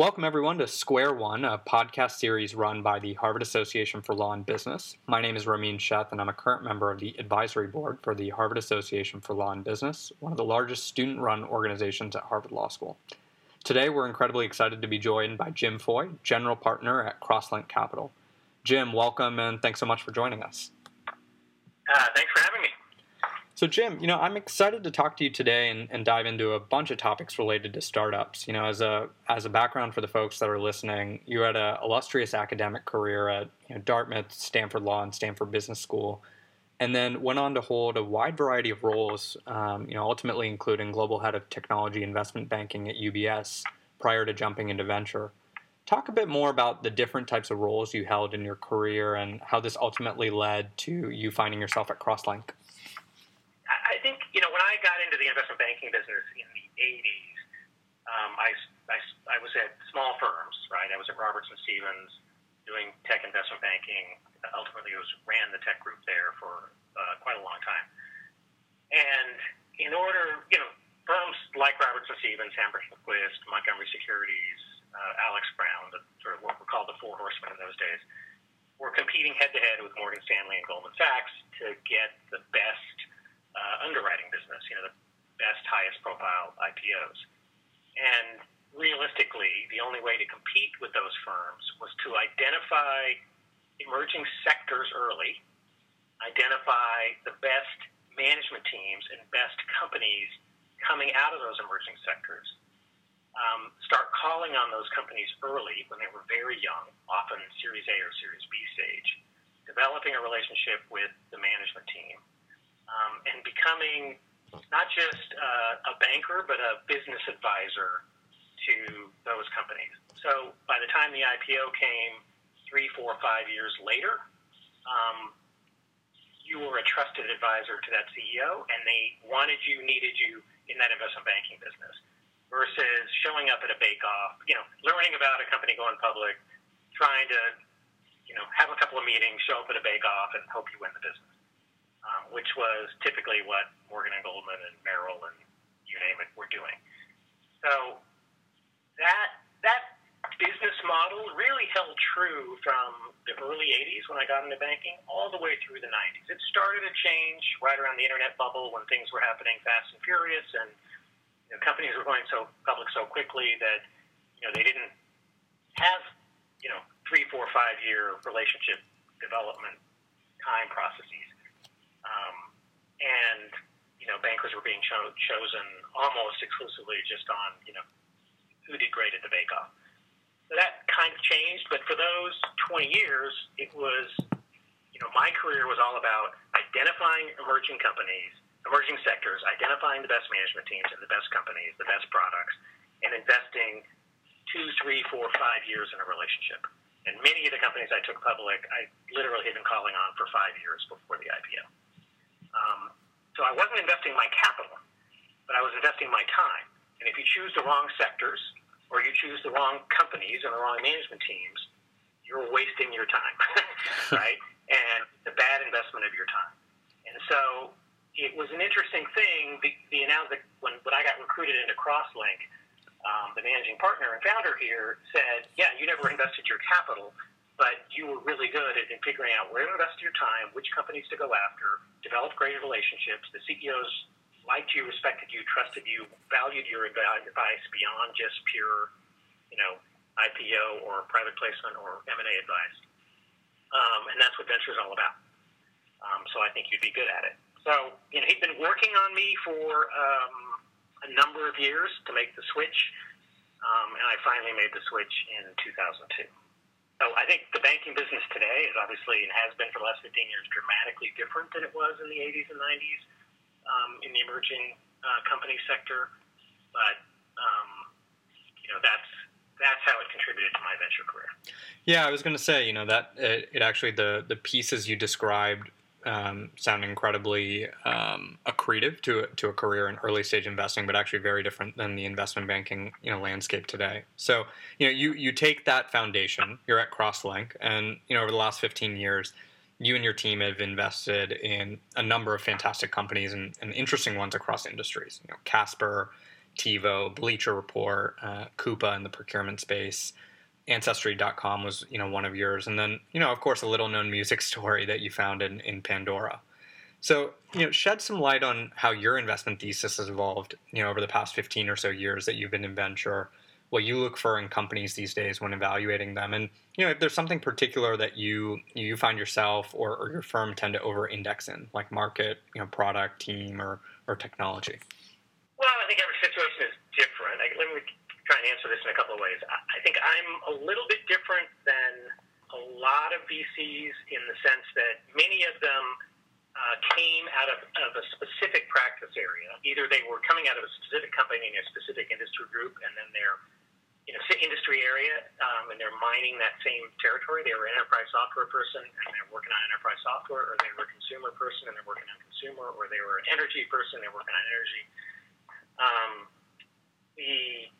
Welcome, everyone, to Square One, a podcast series run by the Harvard Association for Law and Business. My name is Ramin Sheth, and I'm a current member of the advisory board for the Harvard Association for Law and Business, one of the largest student run organizations at Harvard Law School. Today, we're incredibly excited to be joined by Jim Foy, general partner at Crosslink Capital. Jim, welcome, and thanks so much for joining us. Uh, thanks for having me. So, Jim, you know, I'm excited to talk to you today and, and, dive into a bunch of topics related to startups. You know, as a as a background for the folks that are listening, you had an illustrious academic career at you know, Dartmouth, Stanford Law, and Stanford Business School, and then went on to hold a wide variety of roles. Um, you know, ultimately including global head of technology investment banking at UBS prior to jumping into venture. Talk a bit more about the different types of roles you held in your career and how this ultimately led to you finding yourself at Crosslink. I think, you know, when I got into the investment banking business in the 80s, um, I, I, I was at small firms, right? I was at Robertson Stephens doing tech investment banking. Ultimately, I was ran the tech group there for uh, quite a long time. And in order, you know, firms like Robertson Stephens, Hambrecht Quist, Montgomery Securities, uh, Alex Brown, the, sort of what were called the four horsemen in those days, were competing head to head with Morgan Stanley and Goldman Sachs to get the best uh, underwriting business, you know, the best, highest profile IPOs. And realistically, the only way to compete with those firms was to identify emerging sectors early, identify the best management teams and best companies coming out of those emerging sectors, um, start calling on those companies early when they were very young, often Series A or Series B stage, developing a relationship with the management team, um, and becoming not just uh, a banker, but a business advisor to those companies. So by the time the IPO came three, four, five years later, um, you were a trusted advisor to that CEO, and they wanted you, needed you in that investment banking business versus showing up at a bake off, you know, learning about a company going public, trying to, you know, have a couple of meetings, show up at a bake off, and hope you win the business um, which was typically what Morgan and Goldman and Merrill and you name it were doing. So that that business model really held true from the early 80s when I got into banking all the way through the 90s. It started to change right around the internet bubble when things were happening fast and furious and you know, companies were going so public so quickly that you know they didn't have you know three, four, five year relationship development time processes. And, you know, bankers were being cho- chosen almost exclusively just on, you know, who did great at the Bake Off. That kind of changed, but for those 20 years, it was, you know, my career was all about identifying emerging companies, emerging sectors, identifying the best management teams and the best companies, the best products, and investing two, three, four, five years in a relationship. And many of the companies I took public, I literally had been calling on for five years before the IPO. Um, so I wasn't investing my capital, but I was investing my time. And if you choose the wrong sectors or you choose the wrong companies and the wrong management teams, you're wasting your time, right? And a bad investment of your time. And so it was an interesting thing. The, the announcement when, when I got recruited into Crosslink, um, the managing partner and founder here said, "Yeah, you never invested your capital, but you were really good at figuring out where to invest your time, which companies to go after, develop great relationships. The CEOs liked you, respected you, trusted you, valued your advice beyond just pure, you know, IPO or private placement or M&A advice. Um, and that's what venture is all about. Um, so I think you'd be good at it. So, you know, he'd been working on me for um, a number of years to make the switch, um, and I finally made the switch in 2002. So I think the banking business today is obviously and has been for the last 15 years dramatically different than it was in the 80s and 90s um, in the emerging uh, company sector. But um, you know that's that's how it contributed to my venture career. Yeah, I was going to say, you know, that it, it actually the the pieces you described um, sound incredibly um, accretive to to a career in early stage investing, but actually very different than the investment banking you know landscape today. So you know you you take that foundation. You're at Crosslink, and you know over the last 15 years, you and your team have invested in a number of fantastic companies and, and interesting ones across industries. You know, Casper, TiVo, Bleacher Report, uh, Coupa in the procurement space. Ancestry.com was, you know, one of yours, and then, you know, of course, a little-known music story that you found in, in Pandora. So, you know, shed some light on how your investment thesis has evolved, you know, over the past 15 or so years that you've been in venture, what you look for in companies these days when evaluating them, and you know, if there's something particular that you you find yourself or, or your firm tend to over-index in, like market, you know, product, team, or or technology. Well, I think every situation is different. I, let me try and answer this in a couple of ways. I, think I'm a little bit different than a lot of VCs in the sense that many of them uh, came out of, of a specific practice area. Either they were coming out of a specific company in a specific industry group, and then they're you know, industry area, um, and they're mining that same territory. They were an enterprise software person, and they're working on enterprise software, or they were a consumer person, and they're working on consumer, or they were an energy person, and they're working on energy. Um, the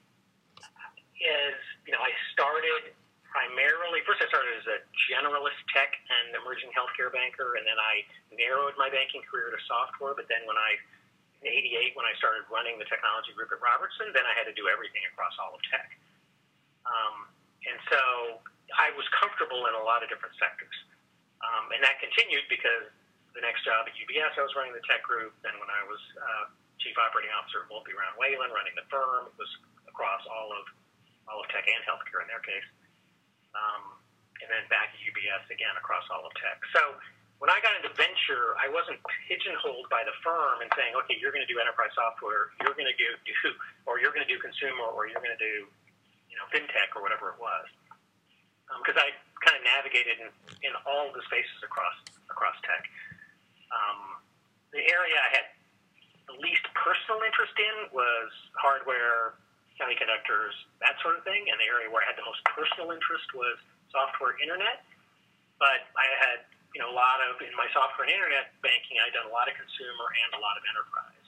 is, you know, I started primarily, first I started as a generalist tech and emerging healthcare banker, and then I narrowed my banking career to software. But then when I, in 88, when I started running the technology group at Robertson, then I had to do everything across all of tech. Um, and so I was comfortable in a lot of different sectors. Um, and that continued because the next job at UBS, I was running the tech group. Then when I was uh, chief operating officer at Volpe Brown Whelan, running the firm, it was across all of all of tech and healthcare in their case um, and then back at UBS again across all of tech. So when I got into venture, I wasn't pigeonholed by the firm and saying, okay, you're going to do enterprise software, you're going to do, do or you're going to do consumer, or you're going to do, you know, fintech or whatever it was. Because um, I kind of navigated in, in all the spaces across across tech. Um, the area I had the least personal interest in was hardware, semiconductors, that sort of thing. And the area where I had the most personal interest was software internet. But I had, you know, a lot of, in my software and internet banking, I'd done a lot of consumer and a lot of enterprise.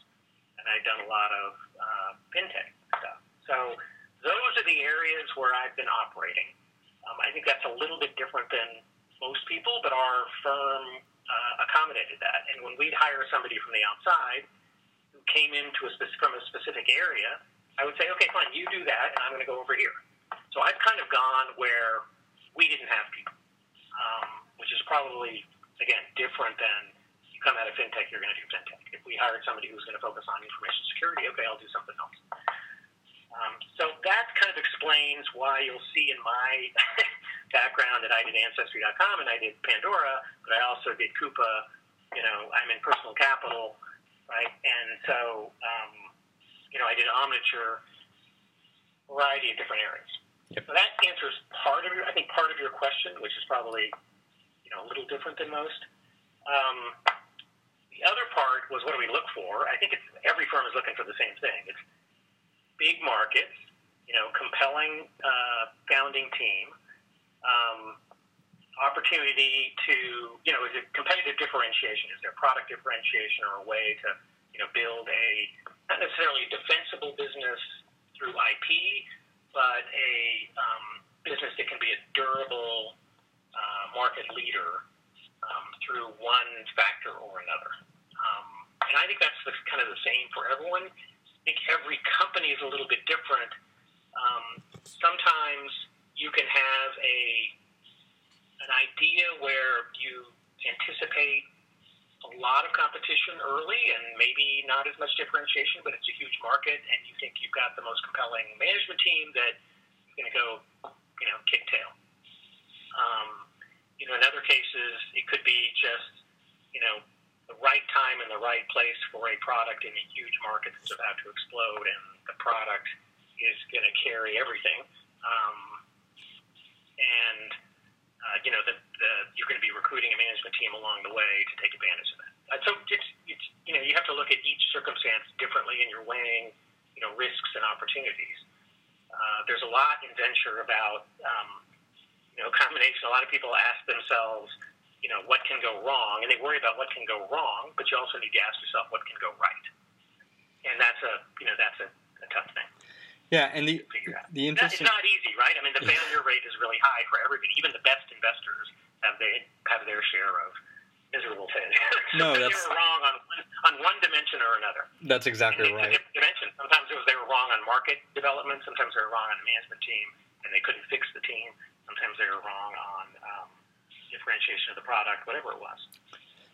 And I'd done a lot of uh, fintech stuff. So those are the areas where I've been operating. Um, I think that's a little bit different than most people, but our firm uh, accommodated that. And when we'd hire somebody from the outside who came into a from a specific area, I would say, okay, fine, you do that, and I'm going to go over here. So I've kind of gone where we didn't have people, um, which is probably, again, different than you come out of fintech, you're going to do fintech. If we hired somebody who's going to focus on information security, okay, I'll do something else. Um, so that kind of explains why you'll see in my background that I did Ancestry.com and I did Pandora, but I also did Coupa. You know, I'm in personal capital, right? And so, um, you know, I did Omniture, variety of different areas. Yep. So that answers part of your, I think part of your question, which is probably, you know, a little different than most. Um, the other part was what do we look for? I think it's, every firm is looking for the same thing. It's big markets, you know, compelling uh, founding team, um, opportunity to, you know, is it competitive differentiation? Is there product differentiation or a way to, you know, build a not necessarily a defensible business through IP, but a um, business that can be a durable uh, market leader um, through one factor or another. Um, and I think that's the, kind of the same for everyone. I think every company is a little bit different. Um, sometimes you can have a an idea where you anticipate a lot of competition early and maybe not as much differentiation, but it's a huge market, and you think you've got the most compelling management team that is going to go, you know, kick tail. Um, you know, in other cases, it could be just, you know, the right time and the right place for a product in a huge market that's about to explode, and the product is going to carry everything. Um, and uh, you know, the, the, you're going to be recruiting a management team along the way to take advantage of that. Uh, so it's, it's, you know, you have to look at each circumstance differently and you're weighing, you know, risks and opportunities. Uh, there's a lot in venture about, um, you know, combination. A lot of people ask themselves, you know, what can go wrong, and they worry about what can go wrong, but you also need to ask yourself what can go right. And that's a, you know, that's a, a tough thing. Yeah, and the the interesting. It's not easy, right? I mean, the failure rate is really high for everybody. Even the best investors have they have their share of miserable things. No, that's they were wrong on on one dimension or another. That's exactly right. Dimension. Sometimes it was they were wrong on market development. Sometimes they were wrong on the management team, and they couldn't fix the team. Sometimes they were wrong on um, differentiation of the product, whatever it was.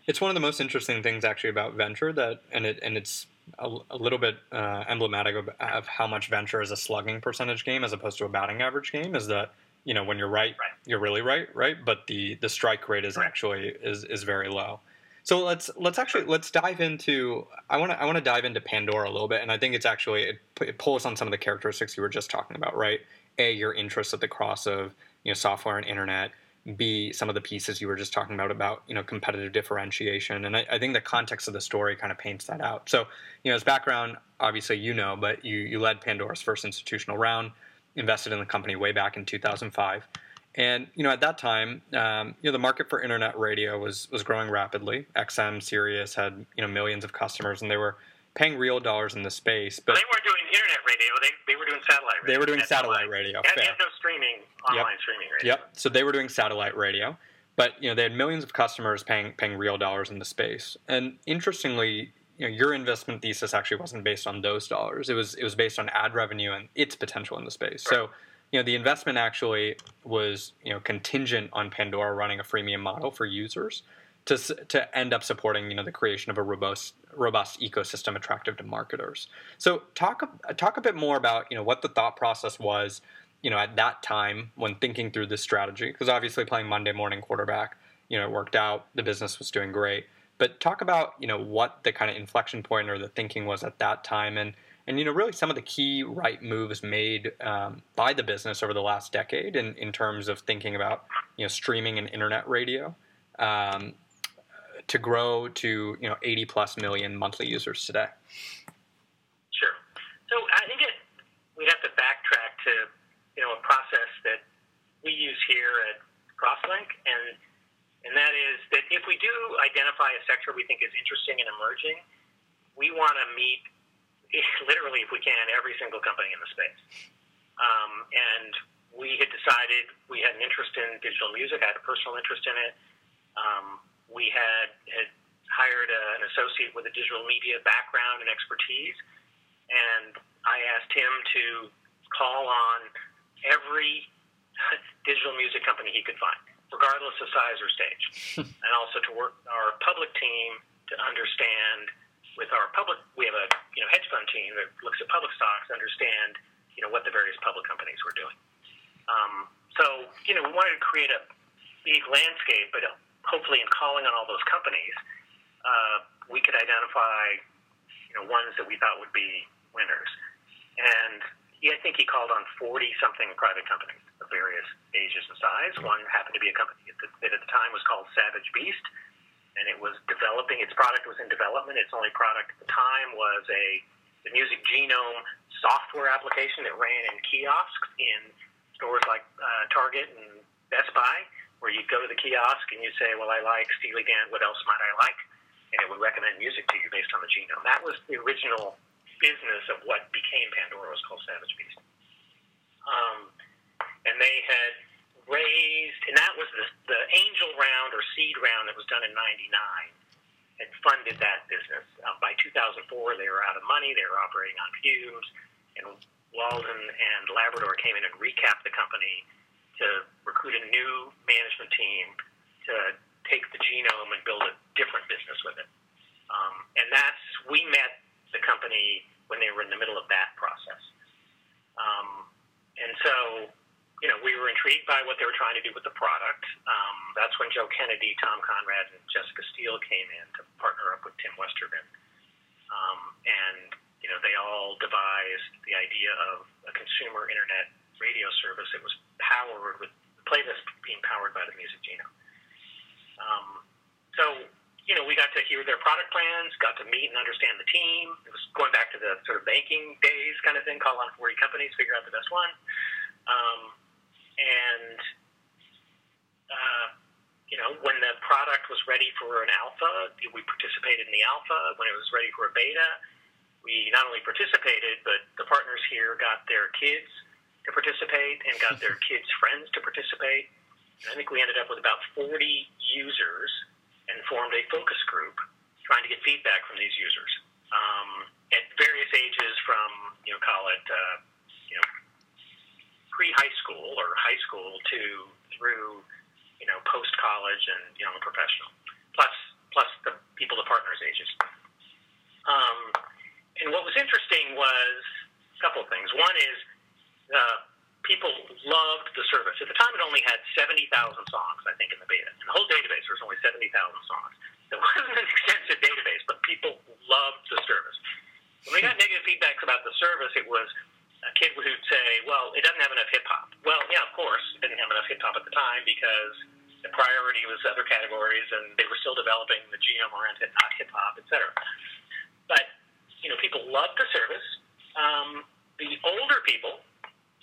It's one of the most interesting things actually about venture that, and it and it's a, a little bit uh, emblematic of, of, how much venture is a slugging percentage game as opposed to a batting average game. Is that you know when you're right, right. you're really right, right? But the the strike rate is right. actually is is very low. So let's let's actually let's dive into. I want to I want to dive into Pandora a little bit, and I think it's actually it, it pulls on some of the characteristics you were just talking about, right? A, your interest at the cross of you know software and internet B some of the pieces you were just talking about about you know competitive differentiation and I, I, think the context of the story kind of paints that out so you know as background obviously you know but you you led pandora's first institutional round invested in the company way back in 2005 and you know at that time um, you know the market for internet radio was was growing rapidly xm sirius had you know millions of customers and they were paying real dollars in the space but they weren't doing internet radio they, they were doing satellite radio they were doing satellite radio they had, no streaming online yep. streaming radio. Yep. So they were doing satellite radio, but you know they had millions of customers paying paying real dollars in the space. And interestingly, you know, your investment thesis actually wasn't based on those dollars. It was it was based on ad revenue and its potential in the space. Right. So you know the investment actually was you know contingent on Pandora running a freemium model for users to to end up supporting you know the creation of a robust robust ecosystem attractive to marketers. So talk talk a bit more about you know what the thought process was you know, at that time when thinking through this strategy, because obviously playing Monday morning quarterback, you know, it worked out. The business was doing great. But talk about, you know, what the kind of inflection point or the thinking was at that time, and and you know, really some of the key right moves made um, by the business over the last decade in, in terms of thinking about, you know, streaming and internet radio. Um, to grow to you know 80 plus million monthly users today. Sure. So I think it, we'd have to backtrack to you know, a process that we use here at Crosslink, and and that is that you identify a sector we think is interesting and emerging, we want to meet literally, if we can, every single company in the space. Um, and we had decided we had an interest in digital music. I had a personal interest in it. Um, we had had hired a, an associate with a digital media background and expertise, and I asked him to call on every digital music company he could find, regardless of size or stage, and also to work our public team to understand with our public, we have a you know hedge fund team that looks at public stocks, understand you know what the various public companies were doing. Um, so you know we wanted to create a big landscape, but hopefully in calling on all those companies, uh, we could identify you know ones that we thought would be winners. And he, I think he called on 40 something private companies of various ages and size. One happened to be a company that at the time was called Savage Beast, and it was developing, its product was in development. Its only product at the time was a the music genome software application that ran in kiosks in stores like uh, Target and Best Buy, where you'd go to the kiosk and you'd say, Well, I like Steely Dan, what else might I like? And it would recommend music to you based on the genome. That was the original business of what became Pandora was called Savage Beast. Um, and they had raised, and that was the, the angel round or seed round that was done in '99, had funded that business. Uh, by 2004, they were out of money. They were operating on fumes, and Walden and Labrador came in and recapped the company to recruit a new management team to take the genome and build a different business with it. Um, and that's we met the company when they were in the middle of that process. Um, and so, you know, we were intrigued by what they were trying to do with the product. Um, that's when Joe Kennedy, Tom Conrad, and Jessica Steele came in to partner up with Tim Westergren. Um, and, you know, they all devised the idea of a consumer internet radio service that was powered with the playlist being powered by the Music Genome. Um, so you know, we got to hear their product plans, got to meet and understand the team. It was going back to the sort of banking days kind of thing, call on 40 companies, figure out the best one. Um, and, uh, you know, when the product was ready for an alpha, we participated in the alpha. When it was ready for a beta, we not only participated, but the partners here got their kids to participate and got their kids' friends to participate. And I think we ended up with about 40 users and formed a focus group trying to get feedback from these users um, at various ages from you know, call it, uh, you know, pre-high school or high school to through, you know, post-college and young professional, plus plus the people the partners ages. Um, and what was interesting was a couple of things. One is uh, people loved the service. At the time, it only had 70,000 songs, I think, in the beta. In the whole database, there was only 70,000 songs. It wasn't an extensive database, but people loved the service. When we got negative feedbacks about the service, it was a kid who'd say, well, it doesn't have enough hip hop. Well, yeah, of course, it didn't have enough hip hop at the time because the priority was other categories and they were still developing the genome oriented, not hip hop, et cetera. But, you know, people loved the service. Um, the older people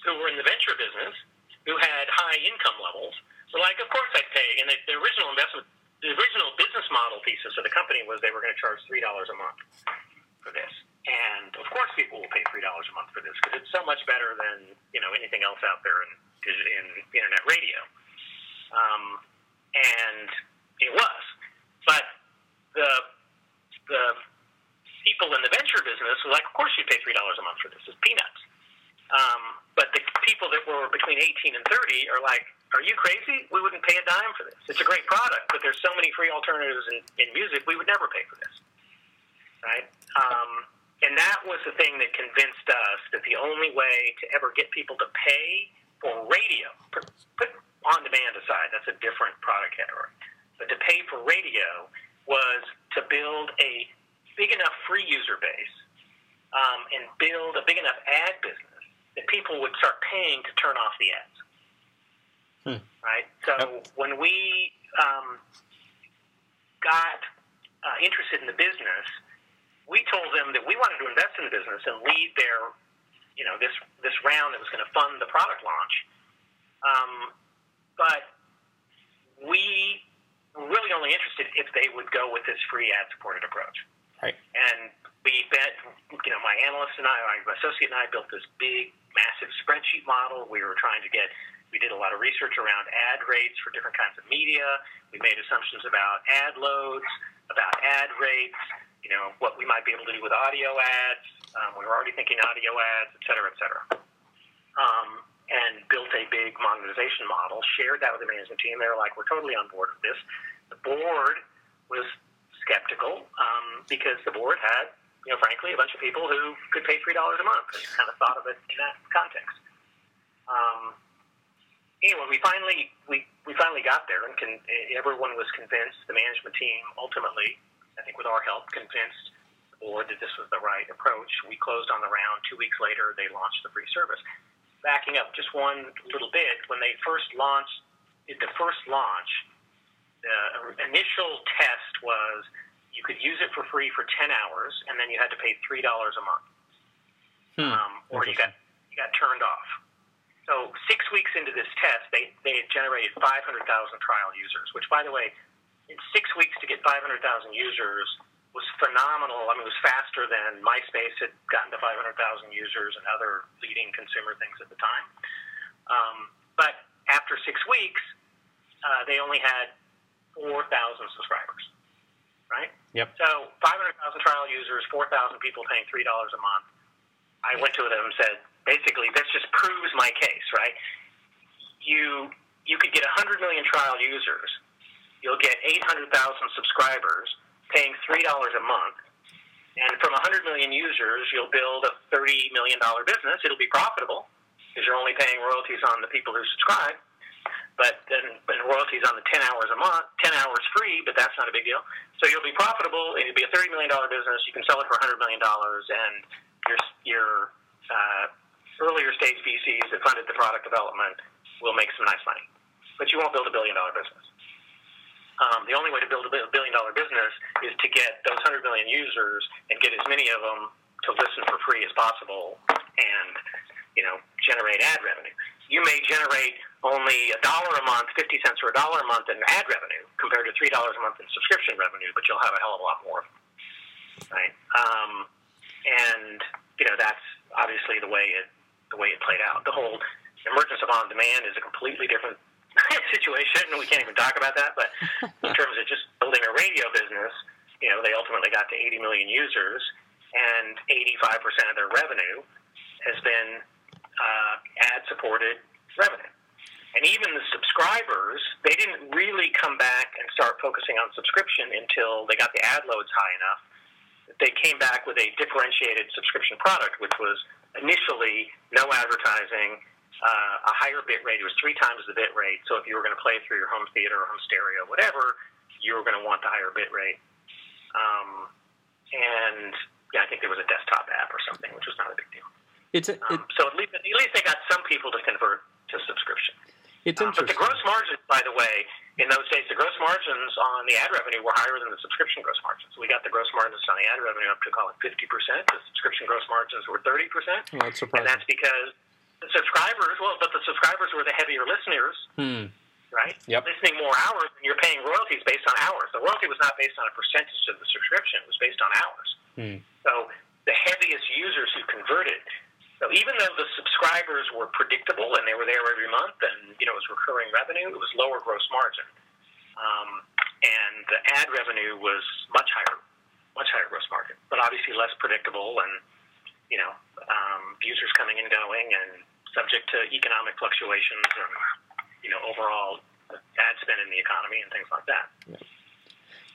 who were in the venture business, who had high income levels, were like, of course I'd pay. And the, the original investment, the original business model thesis of the company was they were going to charge $3 a month for this. And of course, people will pay three dollars a month for this because it's so much better than you know anything else out there in, in internet radio. Um, and it was, but the the people in the venture business were like, of course you pay three dollars a month for this. It's peanuts. Um, but the people that were between 18 and 30 are like, are you crazy? We wouldn't pay a dime for this. It's a great product, but there's so many free alternatives in, in music, we would never pay for this. Right? Um, and that was the thing that convinced us that the only way to ever get people to pay for radio, put on demand aside, that's a different product category, but to pay for radio was to build a big enough free user base um, and build a big enough ad business that people would start paying to turn off the ads. Hmm. Right? So yep. when we um, got uh, interested in the business, we told them that we wanted to invest in the business and lead their, you know, this this round that was going to fund the product launch. Um, but we were really only interested if they would go with this free ad supported approach. Right. And we bet, you know, my analyst and I, my associate and I built this big, massive spreadsheet model. We were trying to get, we did a lot of research around ad rates for different kinds of media. We made assumptions about ad loads, about ad rates, you know, what we might be able to do with audio ads. Um, we were already thinking audio ads, et cetera, et cetera. Um, and built a big monetization model, shared that with the management team. They were like, we're totally on board with this. The board was skeptical um, because the board had, you know, frankly, a bunch of people who could pay $3 a month and kind of thought of it in that context. Um, anyway, we finally we, we finally got there, and con- everyone was convinced. The management team ultimately I think with our help, convinced the board that this was the right approach. We closed on the round. Two weeks later, they launched the free service. Backing up just one little bit, when they first launched, the first launch, the initial test was you could use it for free for 10 hours, and then you had to pay $3 a month. Hmm. Um, or you got, you got turned off. So six weeks into this test, they, they had generated 500,000 trial users, which, by the way, in six weeks to get 500,000 users was phenomenal. I mean, it was faster than MySpace had gotten to 500,000 users and other leading consumer things at the time. Um, but after six weeks, uh, they only had 4,000 subscribers, right? Yep. So 500,000 trial users, 4,000 people paying $3 a month. I went to them and said, basically, this just proves my case, right? You you could get 100 million trial users you'll get 800,000 subscribers paying $3 a month. And from 100 million users, you'll build a $30 million business. It'll be profitable because you're only paying royalties on the people who subscribe. But then and royalties on the 10 hours a month, 10 hours free, but that's not a big deal. So you'll be profitable. and It'll be a $30 million business. You can sell it for $100 million. And your, your uh, earlier stage VCs that funded the product development will make some nice money. But you won't build a billion dollar business. Um, the only way to build a billion dollar business is to get those 100 million users and get as many of them to listen for free as possible and, you know, generate ad revenue. You may generate only a dollar a month, 50 cents or a dollar a month in ad revenue compared to $3 a month in subscription revenue, but you'll have a hell of a lot more. Right? Um, and, you know, that's obviously the way it, the way it played out. The whole emergence of on demand is a completely different situation. We can't even talk about that. But in terms of just building a radio business, you know, they ultimately got to 80 million users, and 85% of their revenue has been uh, ad-supported revenue. And even the subscribers, they didn't really come back and start focusing on subscription until they got the ad loads high enough. They came back with a differentiated subscription product, which was initially no advertising, uh, a higher bit rate. It was three times the bit rate. So if you were going to play through your home theater or home stereo, whatever, you were going to want the higher bit rate. Um, and yeah, I think there was a desktop app or something, which was not a big deal. It's a, um, so at least, at least they got some people to convert to subscription. It's uh, but the gross margins, by the way, in those days, the gross margins on the ad revenue were higher than the subscription gross margins. We got the gross margins on the ad revenue up to call it 50%. The subscription gross margins were 30%. Well, that's surprising. And that's because the subscribers, well, but the subscribers were the heavier listeners, hmm. right? Yep. Listening more hours, and you're paying royalties based on hours. The royalty was not based on a percentage of the subscription, it was based on hours. Hmm. So the heaviest users who converted so even though the subscribers were predictable and they were there every month, and you know it was recurring revenue, it was lower gross margin, um, and the ad revenue was much higher, much higher gross margin, but obviously less predictable, and you know um, users coming and going, and subject to economic fluctuations, and you know overall ad spend in the economy and things like that. Yeah.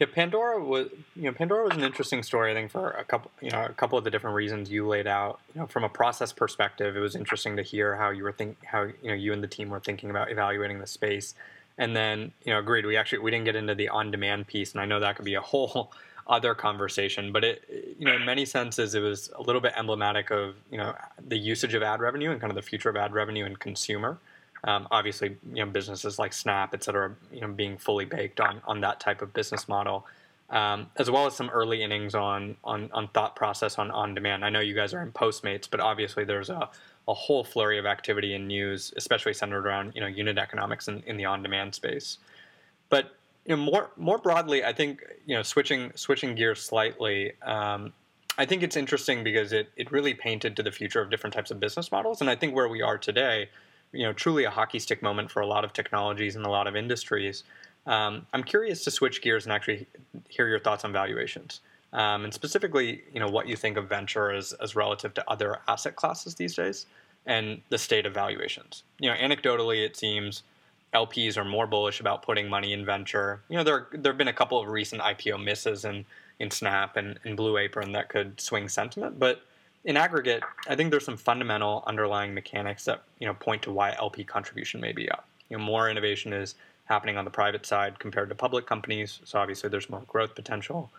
Yeah, Pandora was you know Pandora was an interesting story. I think for a couple you know a couple of the different reasons you laid out. You know, from a process perspective, it was interesting to hear how you were think how you know you and the team were thinking about evaluating the space. And then you know, agreed. We actually we didn't get into the on-demand piece, and I know that could be a whole other conversation. But it you know in many senses it was a little bit emblematic of you know the usage of ad revenue and kind of the future of ad revenue and consumer. Um, obviously, you know, businesses like Snap, et cetera, you know, being fully baked on on that type of business model, um, as well as some early innings on on on thought process on on demand. I know you guys are in Postmates, but obviously there's a a whole flurry of activity and news, especially centered around you know unit economics in, in the on demand space. But you know, more more broadly, I think you know switching switching gears slightly. Um, I think it's interesting because it, it really painted to the future of different types of business models, and I think where we are today you know truly a hockey stick moment for a lot of technologies and a lot of industries. Um, I'm curious to switch gears and actually hear your thoughts on valuations, um, and specifically, you know, what you think of venture as, as relative to other asset classes these days, and the state of valuations. You know, anecdotally, it seems LPs are more bullish about putting money in venture. You know, there there have been a couple of recent IPO misses in in Snap and, and Blue Apron that could swing sentiment, but in aggregate, I think there's some fundamental underlying mechanics that you know point to why LP contribution may be up. You know, more innovation is happening on the private side compared to public companies, so obviously there's more growth potential.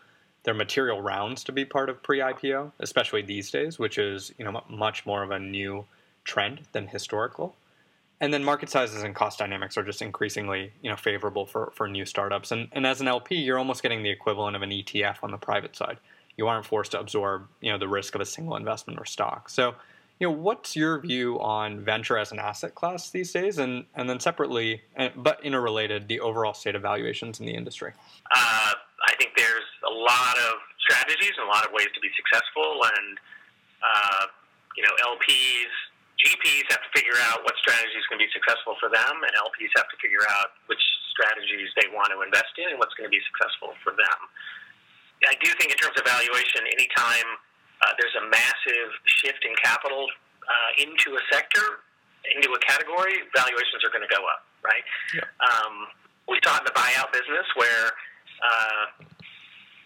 There are material rounds to be part of pre-IPO, especially these days, which is you know much more of a new trend than historical. And then market sizes and cost dynamics are just increasingly you know favorable for, for new startups. And, and as an LP, you're almost getting the equivalent of an ETF on the private side you aren't forced to absorb you know the risk of a single investment or stock. So, you know, what's your view on venture as an asset class these days, and and then separately, but interrelated, the overall state of valuations in the industry? Uh, I think there's a lot of strategies and a lot of ways to be successful, and uh, you know, LPs. GPs have to figure out what strategies can be successful for them, and LPs have to figure out which strategies they want to invest in and what's going to be successful for them. I do think in terms of valuation, anytime uh, there's a massive shift in capital uh, into a sector, into a category, valuations are going to go up, right? Yeah. Um, we saw in the buyout business where uh,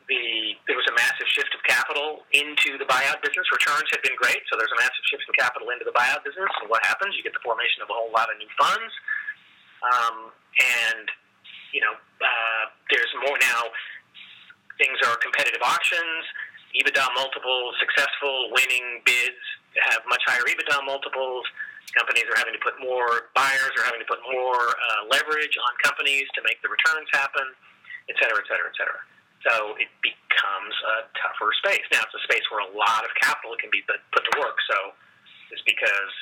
the there was a massive shift of capital into the buyout business. Returns had been great, so there's a massive shift in capital into the buyout business. And what happens? You get the formation of a whole lot of new funds, um, and you know uh, there's more now things are competitive auctions. EBITDA multiples, successful winning bids have much higher EBITDA multiples. Companies are having to put more, buyers are having to put more uh, leverage on companies to make the returns happen, et cetera, et cetera, et cetera. So it becomes a tougher space. Now, it's a space where a lot of capital can be put to work. So it's because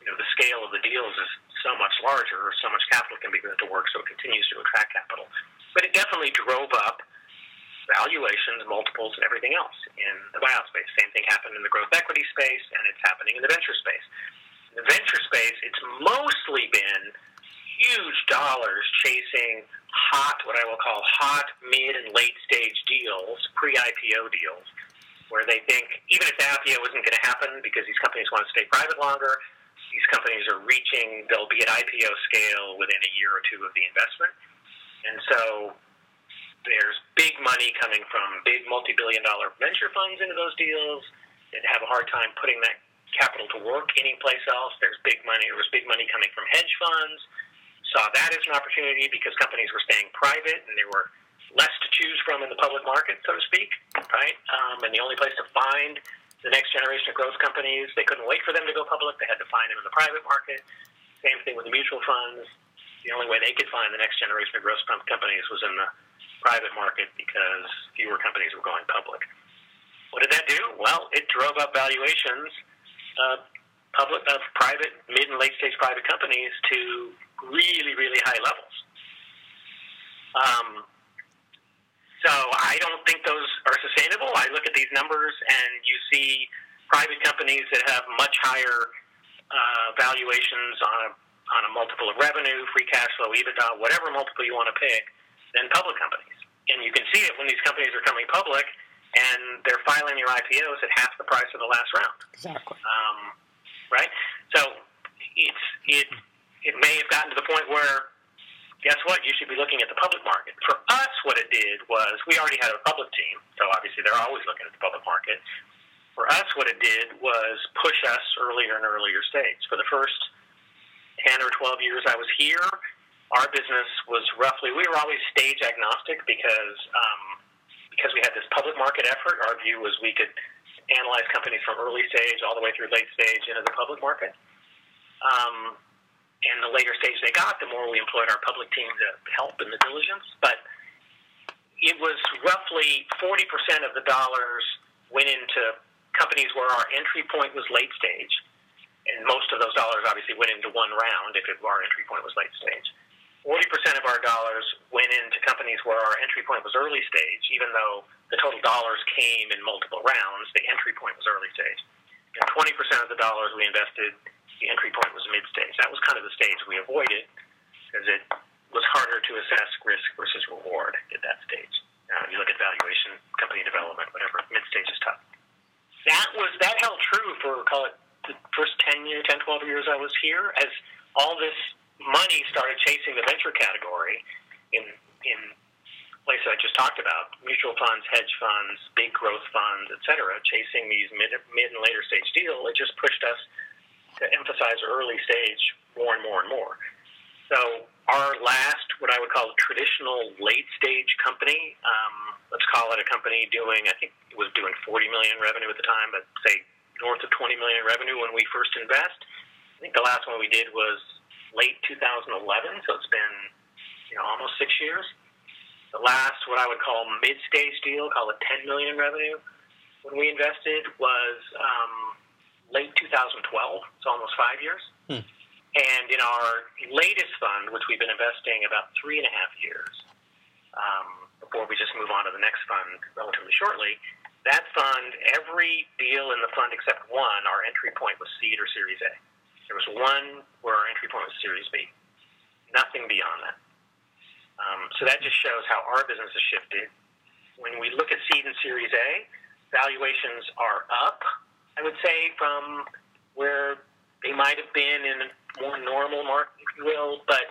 you know the scale of the deals is so much larger, so much capital can be put to work, so it continues to attract capital. But it definitely drove up valuations, multiples, and everything else in the buyout space. Same thing happened in the growth equity space, and it's happening in the venture space. In the venture space, it's mostly been huge dollars chasing hot, what I will call hot, mid, and late stage deals, pre IPO deals. where they think even if the IPO isn't going to happen because these companies want to stay private longer, these companies are reaching, they'll be at IPO scale within a year or two of the investment. And so there's big money coming from big multi billion dollar venture funds into those deals that have a hard time putting that capital to work anyplace else. There's big money, there was big money coming from hedge funds. Saw that as an opportunity because companies were staying private and there were less to choose from in the public market, so to speak, right? Um, and the only place to find the next generation of growth companies, they couldn't wait for them to go public. They had to find them in the private market. Same thing with the mutual funds. The only way they could find the next generation of growth companies was in the private market because fewer companies were going public. What did that do? Well, it drove up valuations of public of private, mid and late stage private companies to really, really high levels. Um, so I don't think those are sustainable. I look at these numbers and you see private companies that have much higher uh, valuations on a on a multiple of revenue, free cash flow, EBITDA, whatever multiple you want to pick, than public companies. And you can see it when these companies are coming public and they're filing their IPOs at half the price of the last round. Exactly. Um, right. So it's it it may have gotten to the point where guess what? You should be looking at the public market. For us, what it did was we already had a public team, so obviously they're always looking at the public market. For us, what it did was push us earlier and earlier stage. For the first 10 or 12 years I was here, our business was roughly, we were always stage agnostic because, um, because we had this public market effort. Our view was we could analyze companies from early stage all the way through late stage into the public market. Um, and the later stage they got, the more we employed our public team to help in the diligence. But it was roughly 40% of the dollars went into companies where our entry point was late stage. And most of those dollars obviously went into one round if it, our entry point was late stage. 40% of our dollars went into companies where our entry point was early stage, even though the total dollars came in multiple rounds, the entry point was early stage. And 20% of the dollars we invested the entry point was mid stage. That was kind of the stage we avoided because it was harder to assess risk versus reward at that stage. Uh, you look at valuation, company development, whatever. Mid stage is tough. That was that held true for call it the first 10 years, 10, 12 years I was here. As all this money started chasing the venture category in in places I just talked about, mutual funds, hedge funds, big growth funds, et cetera, chasing these mid, mid and later stage deals, it just pushed us to emphasize early stage more and more and more. So our last, what I would call a traditional late stage company, um, let's call it a company doing, I think it was doing 40 million revenue at the time, but say north of 20 million revenue when we first invest. I think the last one we did was late 2011, so it's been you know almost six years. The last, what I would call mid-stage deal, call it 10 million in revenue, when we invested was um, late 2012, so almost five years. Hmm. And in our latest fund, which we've been investing about three and a half years, um, before we just move on to the next fund relatively shortly, that fund, every deal in the fund except one, our entry point was seed or Series A. There was one where our entry point was Series B. Nothing beyond that. Um, so that just shows how our business has shifted. When we look at seed and Series A, valuations are up I would say, from where they might have been in a more normal market, if you will, but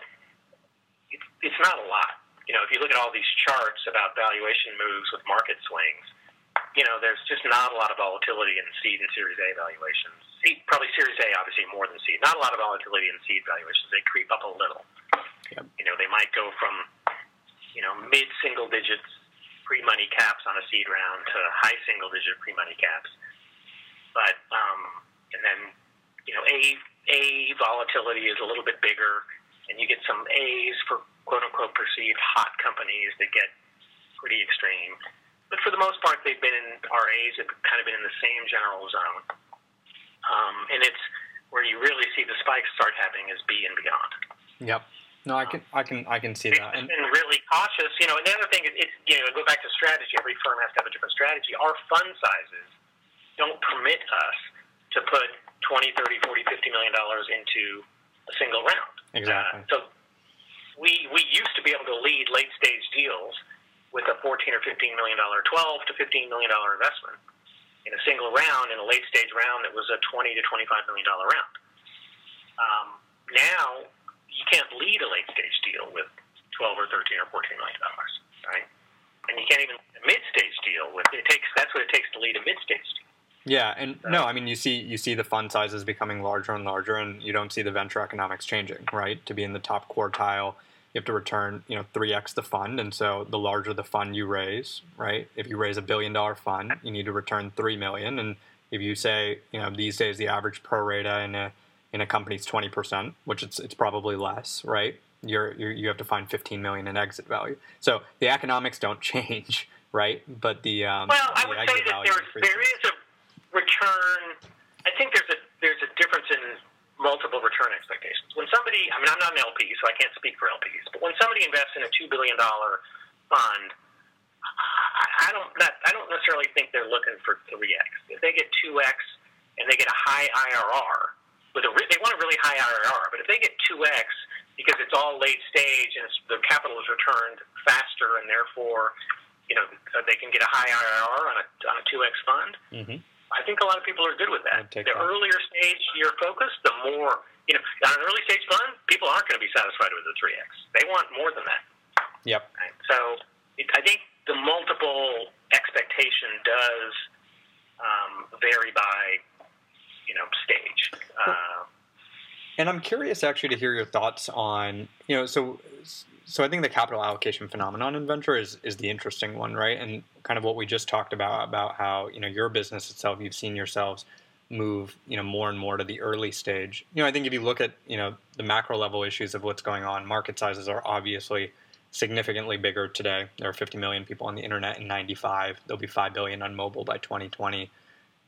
it's, it's not a lot. You know, if you look at all these charts about valuation moves with market swings, you know, there's just not a lot of volatility in seed and Series A valuations. Seed, probably Series A, obviously more than seed. Not a lot of volatility in seed valuations. They creep up a little. Yep. You know, they might go from, you know, mid single digits pre money caps on a seed round to high single digit pre money caps but um, and then you know a a volatility is a little bit bigger, and you get some A's for quote unquote perceived hot companies that get pretty extreme. But for the most part, they've been in our A's have kind of been in the same general zone, um, and it's where you really see the spikes start happening is B and beyond. Yep. No, I can, I can, I can see that. And been really cautious, you know. And the other thing is, it's you know, go back to strategy. Every firm has to have a different strategy. Our fund sizes don't permit us to put 20, 30, 40, 50 million dollars into a single round. Exactly. Uh, so we we used to be able to lead late stage deals with a 14 or 15 million dollar, 12 to 15 million dollar investment. In a single round, in a late stage round that was a 20 to 25 million dollar round. Um, now you can't lead a late stage deal with 12 or 13 or 14 million dollars, right? And you can't even a mid stage deal with it takes that's what it takes to lead a mid stage deal. Yeah, and no, I mean you see you see the fund sizes becoming larger and larger, and you don't see the venture economics changing, right? To be in the top quartile, you have to return you know three x the fund, and so the larger the fund you raise, right? If you raise a billion dollar fund, you need to return three million, and if you say you know these days the average pro rata in a in a company is twenty percent, which it's it's probably less, right? You're, you're you have to find fifteen million in exit value. So the economics don't change, right? But the um, well, I the would say that increases. there is a return. I think there's a there's a difference in multiple return expectations. When somebody, I mean, I'm not an LP, so I can't speak for LPs, but when somebody invests in a two billion dollar fund, I don't not, I don't necessarily think they're looking for three x. If they get two x and they get a high IRR with a they want a really high IRR, but if they get two x because it's all late stage and the capital is returned faster and therefore you know they can get a high IRR on a on a two x fund. Mhm. I think a lot of people are good with that. The that. earlier stage you're focused, the more you know. On an early stage fund, people aren't going to be satisfied with the three x. They want more than that. Yep. Right? So it, I think the multiple expectation does um, vary by you know stage. Uh, And I'm curious actually to hear your thoughts on, you know, so so I think the capital allocation phenomenon in venture is is the interesting one, right? And kind of what we just talked about about how, you know, your business itself, you've seen yourselves move, you know, more and more to the early stage. You know, I think if you look at, you know, the macro level issues of what's going on, market sizes are obviously significantly bigger today. There are 50 million people on the internet in 95. There'll be 5 billion on mobile by 2020.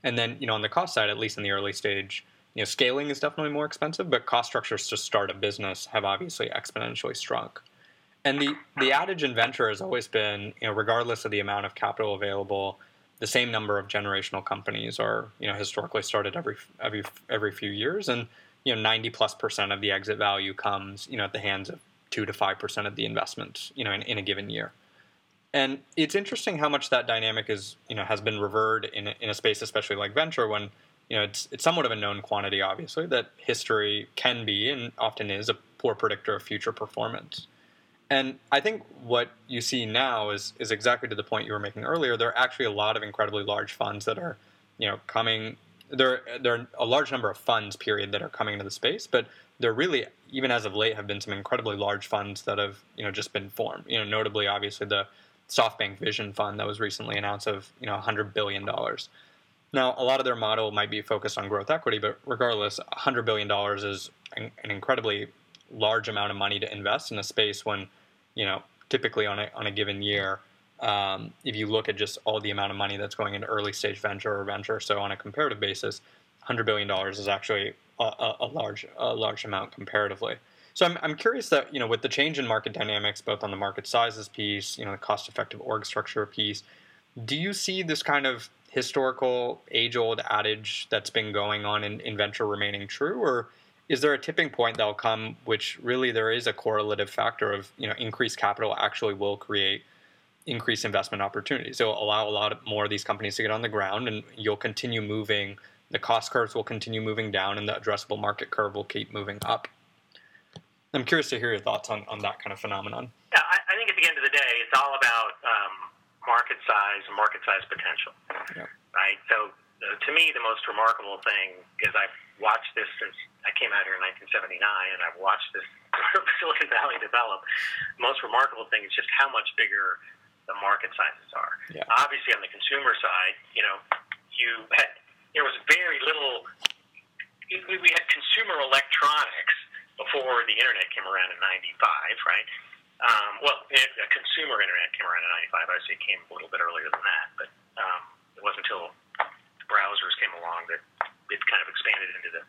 And then, you know, on the cost side, at least in the early stage, you know, scaling is definitely more expensive, but cost structures to start a business have obviously exponentially shrunk. And the, the adage in venture has always been, you know, regardless of the amount of capital available, the same number of generational companies are, you know, historically started every every every few years, and you know, ninety plus percent of the exit value comes, you know, at the hands of two to five percent of the investment, you know, in, in a given year. And it's interesting how much that dynamic is, you know, has been revered in a, in a space, especially like venture, when you know it's it's somewhat of a known quantity, obviously, that history can be and often is a poor predictor of future performance. And I think what you see now is is exactly to the point you were making earlier. There are actually a lot of incredibly large funds that are, you know, coming. There there are a large number of funds, period, that are coming into the space, but there really, even as of late, have been some incredibly large funds that have, you know, just been formed. You know, notably, obviously, the SoftBank Vision Fund that was recently announced of, you know, 100 billion dollars. Now, a lot of their model might be focused on growth equity, but regardless, $100 billion is an an incredibly large amount of money to invest in a space when, you know, typically on a, on a given year, um, if you look at just all the amount of money that's going into early stage venture or venture, so on a comparative basis, $100 billion is actually a, a, a large a large amount comparatively. So I'm, I'm curious that, you know, with the change in market dynamics, both on the market sizes piece, you know, the cost effective org structure piece, do you see this kind of historical age old adage that's been going on in, in venture remaining true or is there a tipping point that'll come which really there is a correlative factor of you know increased capital actually will create increased investment opportunities it'll allow a lot more of these companies to get on the ground and you'll continue moving the cost curves will continue moving down and the addressable market curve will keep moving up i'm curious to hear your thoughts on, on that kind of phenomenon yeah, I, I think at the end of the day, it's all about um, market size and market size potential, Yeah. right? So to me, the most remarkable thing is I've watched this since I came out here in 1979, and I've watched this Silicon Valley develop. The most remarkable thing is just how much bigger the market sizes are. Yeah. Obviously, on the consumer side, you know, you had there was very little. We had consumer electronics before the internet came around in '95, right? Um, well, it- the consumer internet came around in '95. Obviously, it came a little bit earlier than that, but um, it wasn't until browsers came along that it kind of expanded into the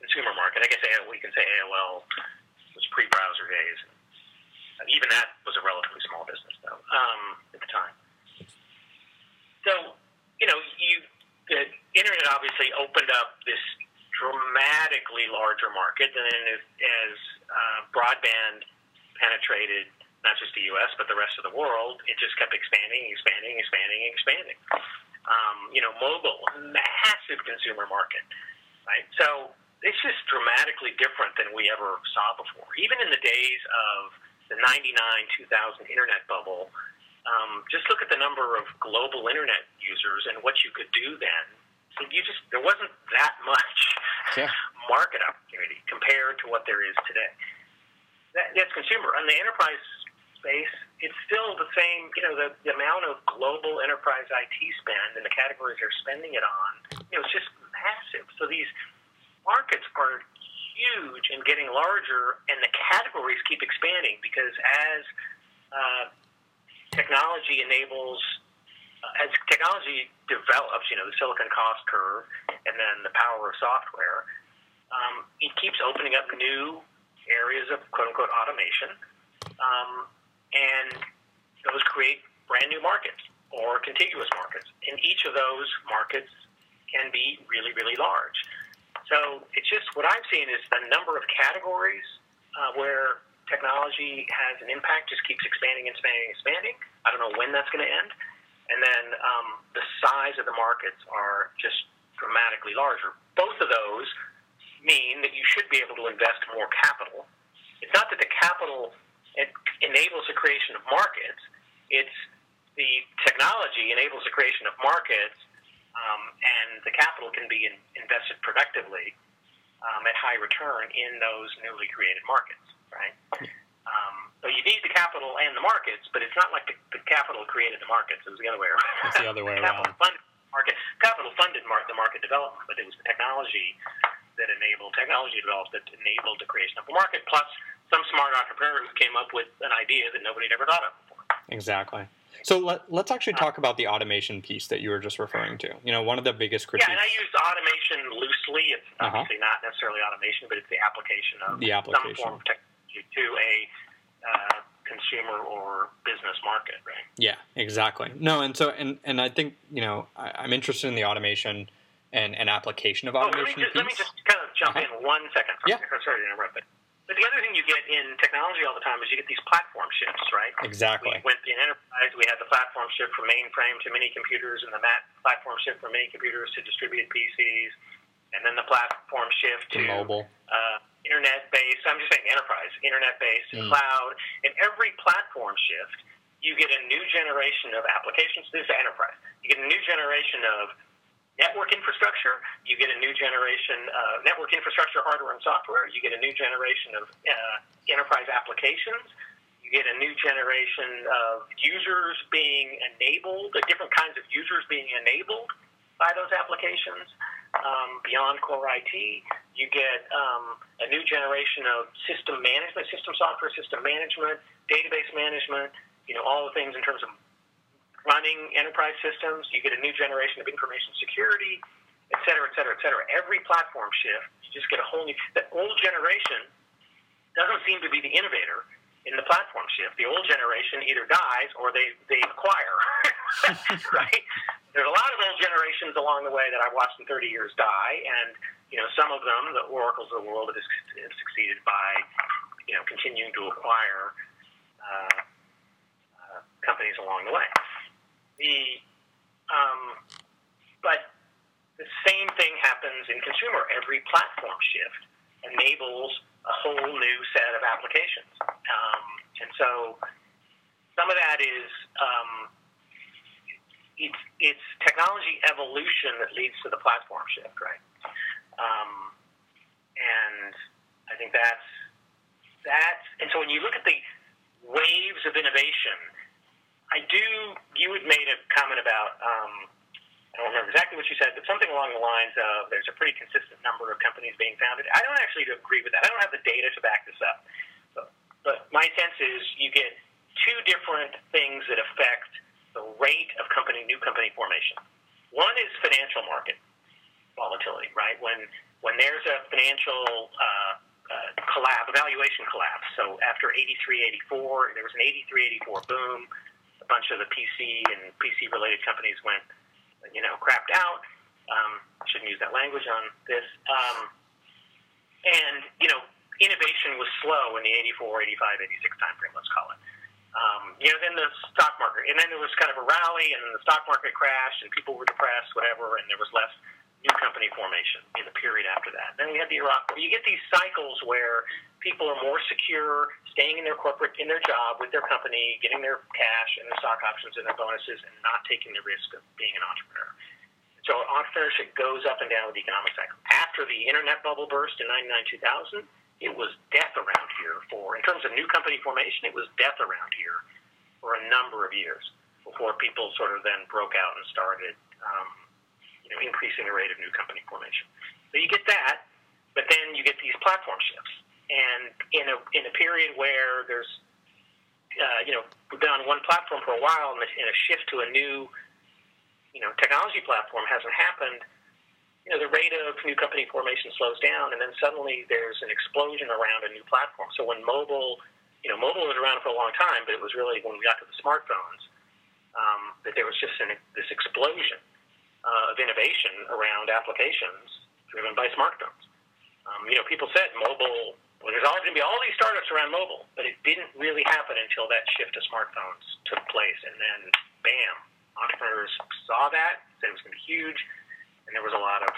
consumer market. I guess we can say AOL was pre-browser days. Even that was a relatively small business, though, um, at the time. So, you know, you the internet obviously opened up this dramatically larger market, and then as, as uh, broadband penetrated not just the U.S. but the rest of the world, it just kept expanding, expanding, expanding, expanding. Um, you know, mobile, massive consumer market, right? So it's just dramatically different than we ever saw before. Even in the days of the 99 2000 internet bubble, um, just look at the number of global internet users and what you could do then. You just there wasn't that much yeah. market opportunity compared to what there is today. That, that's consumer. On the enterprise space, it's still the same. You know, the, the amount of global enterprise IT spend and the categories they're spending it on, you know, it's just massive. So these markets are huge and getting larger, and the categories keep expanding because as uh, technology enables, uh, as technology develops, you know, the silicon cost curve and then the power of software, um, it keeps opening up new areas of quote unquote automation, um, and those create brand new markets or contiguous markets. And each of those markets can be really, really large. So it's just what I've seen is the number of categories uh, where technology has an impact just keeps expanding and expanding and expanding. I don't know when that's going to end. And then um, the size of the markets are just dramatically larger. Both of those mean that you should be able to invest more capital. It's not that the capital enables the creation of markets, it's the technology enables the creation of markets um, and the capital can be in, invested productively um, at high return in those newly created markets, right? Um, so you need the capital and the markets, but it's not like the, the capital created the markets. It was the other way around. It's the other way capital around. Funded market, capital funded market, the market development, but it was the technology that enabled technology developed that enabled the creation of a market. Plus, some smart entrepreneur who came up with an idea that nobody had ever thought of before. Exactly. So let, us actually talk about the automation piece that you were just referring to. You know, one of the biggest critiques. Yeah, and I use automation loosely. It's uh-huh. obviously uh-huh. not necessarily automation, but it's the application of the application. some form of technology to a uh, consumer or business market, right? Yeah, exactly. No, and so and and I think you know I, am interested in the automation and, and application of automation. Oh, let, me just, let me just kind of jump uh-huh. in one second. Yeah. Sorry to interrupt, but but the other thing you get in technology all the time is you get these platform shifts, right? Exactly. We went in enterprise, we had the platform shift from mainframe to mini computers, and the mat platform shift from mini computers to distributed PCs, and then the platform shift to, to mobile. Uh, internet-based. I'm just saying enterprise, internet-based, mm. cloud. And every platform shift, you get a new generation of applications. This is enterprise. You get a new generation of network infrastructure. You get a new generation of network infrastructure, hardware and software. You get a new generation of uh, enterprise applications. You get a new generation of users being enabled, uh, different kinds of users being enabled by those applications um, beyond core IT. You get um, a new generation of system management, system software, system management, database management, you know, all the things in terms of running enterprise systems. You get a new generation of information security, et cetera, et cetera, et cetera. Every platform shift, you just get a whole new. The old generation doesn't seem to be the innovator in the platform shift. The old generation either dies or they they acquire. right? There's a lot of old generations along the way that I've watched in 30 years die, and you know some of them, the oracles of the world, have succeeded by you know continuing to acquire uh, uh, companies along the way. The um, but the same thing happens in consumer. Every platform shift enables a whole new set of applications, um, and so some of that is um, it's it's technology evolution that leads to the platform shift, right? Um, and I think that's that's and so when you look at the waves of innovation I do. You had made a comment about. Um, I don't remember exactly what you said, but something along the lines of there's a pretty consistent number of companies being founded. I don't actually agree with that. I don't have the data to back this up, but, but my sense is you get two different things that affect the rate of company new company formation. One is financial market volatility, right? When when there's a financial uh, uh, collapse, evaluation collapse. So after 83, 84, there was an 83, 84 boom bunch of the PC and PC related companies went, you know, crapped out. Um, shouldn't use that language on this. Um, and, you know, innovation was slow in the 84, 85, 86 timeframe, let's call it. Um, you know, then the stock market, and then there was kind of a rally, and then the stock market crashed, and people were depressed, whatever, and there was less new company formation in the period after that. Then we had the Iraq. You get these cycles where people are more secure, staying in their corporate, in their job with their company, getting their cash and their stock options and their bonuses, and not taking the risk of being an entrepreneur. So entrepreneurship goes up and down with the economic cycle. After the internet bubble burst in 99, 2000, it was death around here for, in terms of new company formation, it was death around here for a number of years before people sort of then broke out and started, um, you know, increasing the rate of new company formation. So you get that, but then you get these platform shifts. And in a, in a period where there's, uh, you know, we've been on one platform for a while and a shift to a new, you know, technology platform hasn't happened, you know, the rate of new company formation slows down, and then suddenly there's an explosion around a new platform. So when mobile, you know, mobile was around for a long time, but it was really when we got to the smartphones um, that there was just an, this explosion uh, of innovation around applications driven by smartphones. Um, you know, people said mobile. Well, there's always going to be all these startups around mobile, but it didn't really happen until that shift to smartphones took place, and then bam, entrepreneurs saw that, said it was going to be huge and there was a lot of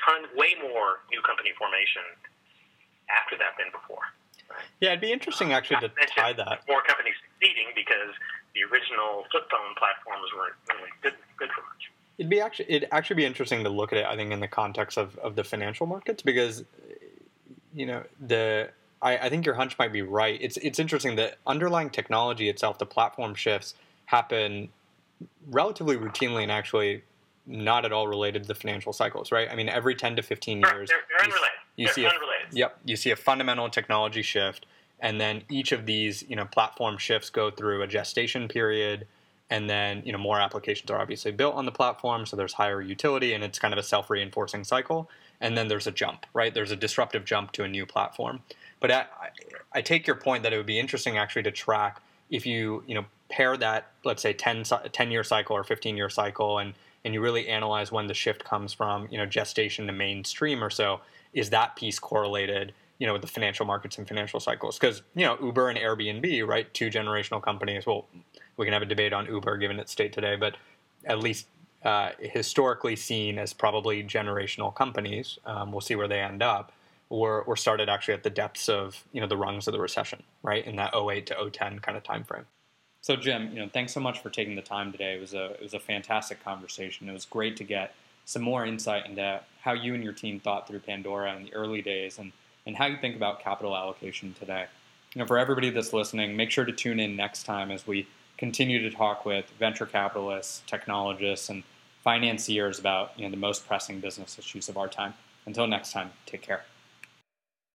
ton, way more new company formation after that than before. Yeah, it'd be interesting uh, actually to tie that. More companies succeeding because the original flip phone platforms weren't really good, good for much. It'd be actually it'd actually be interesting to look at it. I think in the context of, of the financial markets because you know the I, I think your hunch might be right. It's it's interesting that underlying technology itself, the platform shifts happen relatively routinely and actually not at all related to the financial cycles, right? I mean, every 10 to 15 years, they're, they're unrelated. You, you they're see unrelated. A, yep, you see a fundamental technology shift, and then each of these, you know, platform shifts go through a gestation period, and then you know more applications are obviously built on the platform, so there's higher utility, and it's kind of a self-reinforcing cycle. And then there's a jump, right? There's a disruptive jump to a new platform. But I, I take your point that it would be interesting actually to track if you you know pair that let's say 10, 10 year cycle or 15 year cycle and and you really analyze when the shift comes from you know gestation to mainstream or so, is that piece correlated? You know, with the financial markets and financial cycles, because you know Uber and Airbnb, right, two generational companies. Well, we can have a debate on Uber given its state today, but at least uh, historically seen as probably generational companies. Um, we'll see where they end up. Were, were started actually at the depths of you know the rungs of the recession, right, in that 08 to 010 kind of time frame. So Jim, you know, thanks so much for taking the time today. It was a it was a fantastic conversation. It was great to get some more insight into how you and your team thought through Pandora in the early days and, and how you think about capital allocation today. You know, for everybody that's listening, make sure to tune in next time as we continue to talk with venture capitalists, technologists, and financiers about you know, the most pressing business issues of our time. Until next time, take care.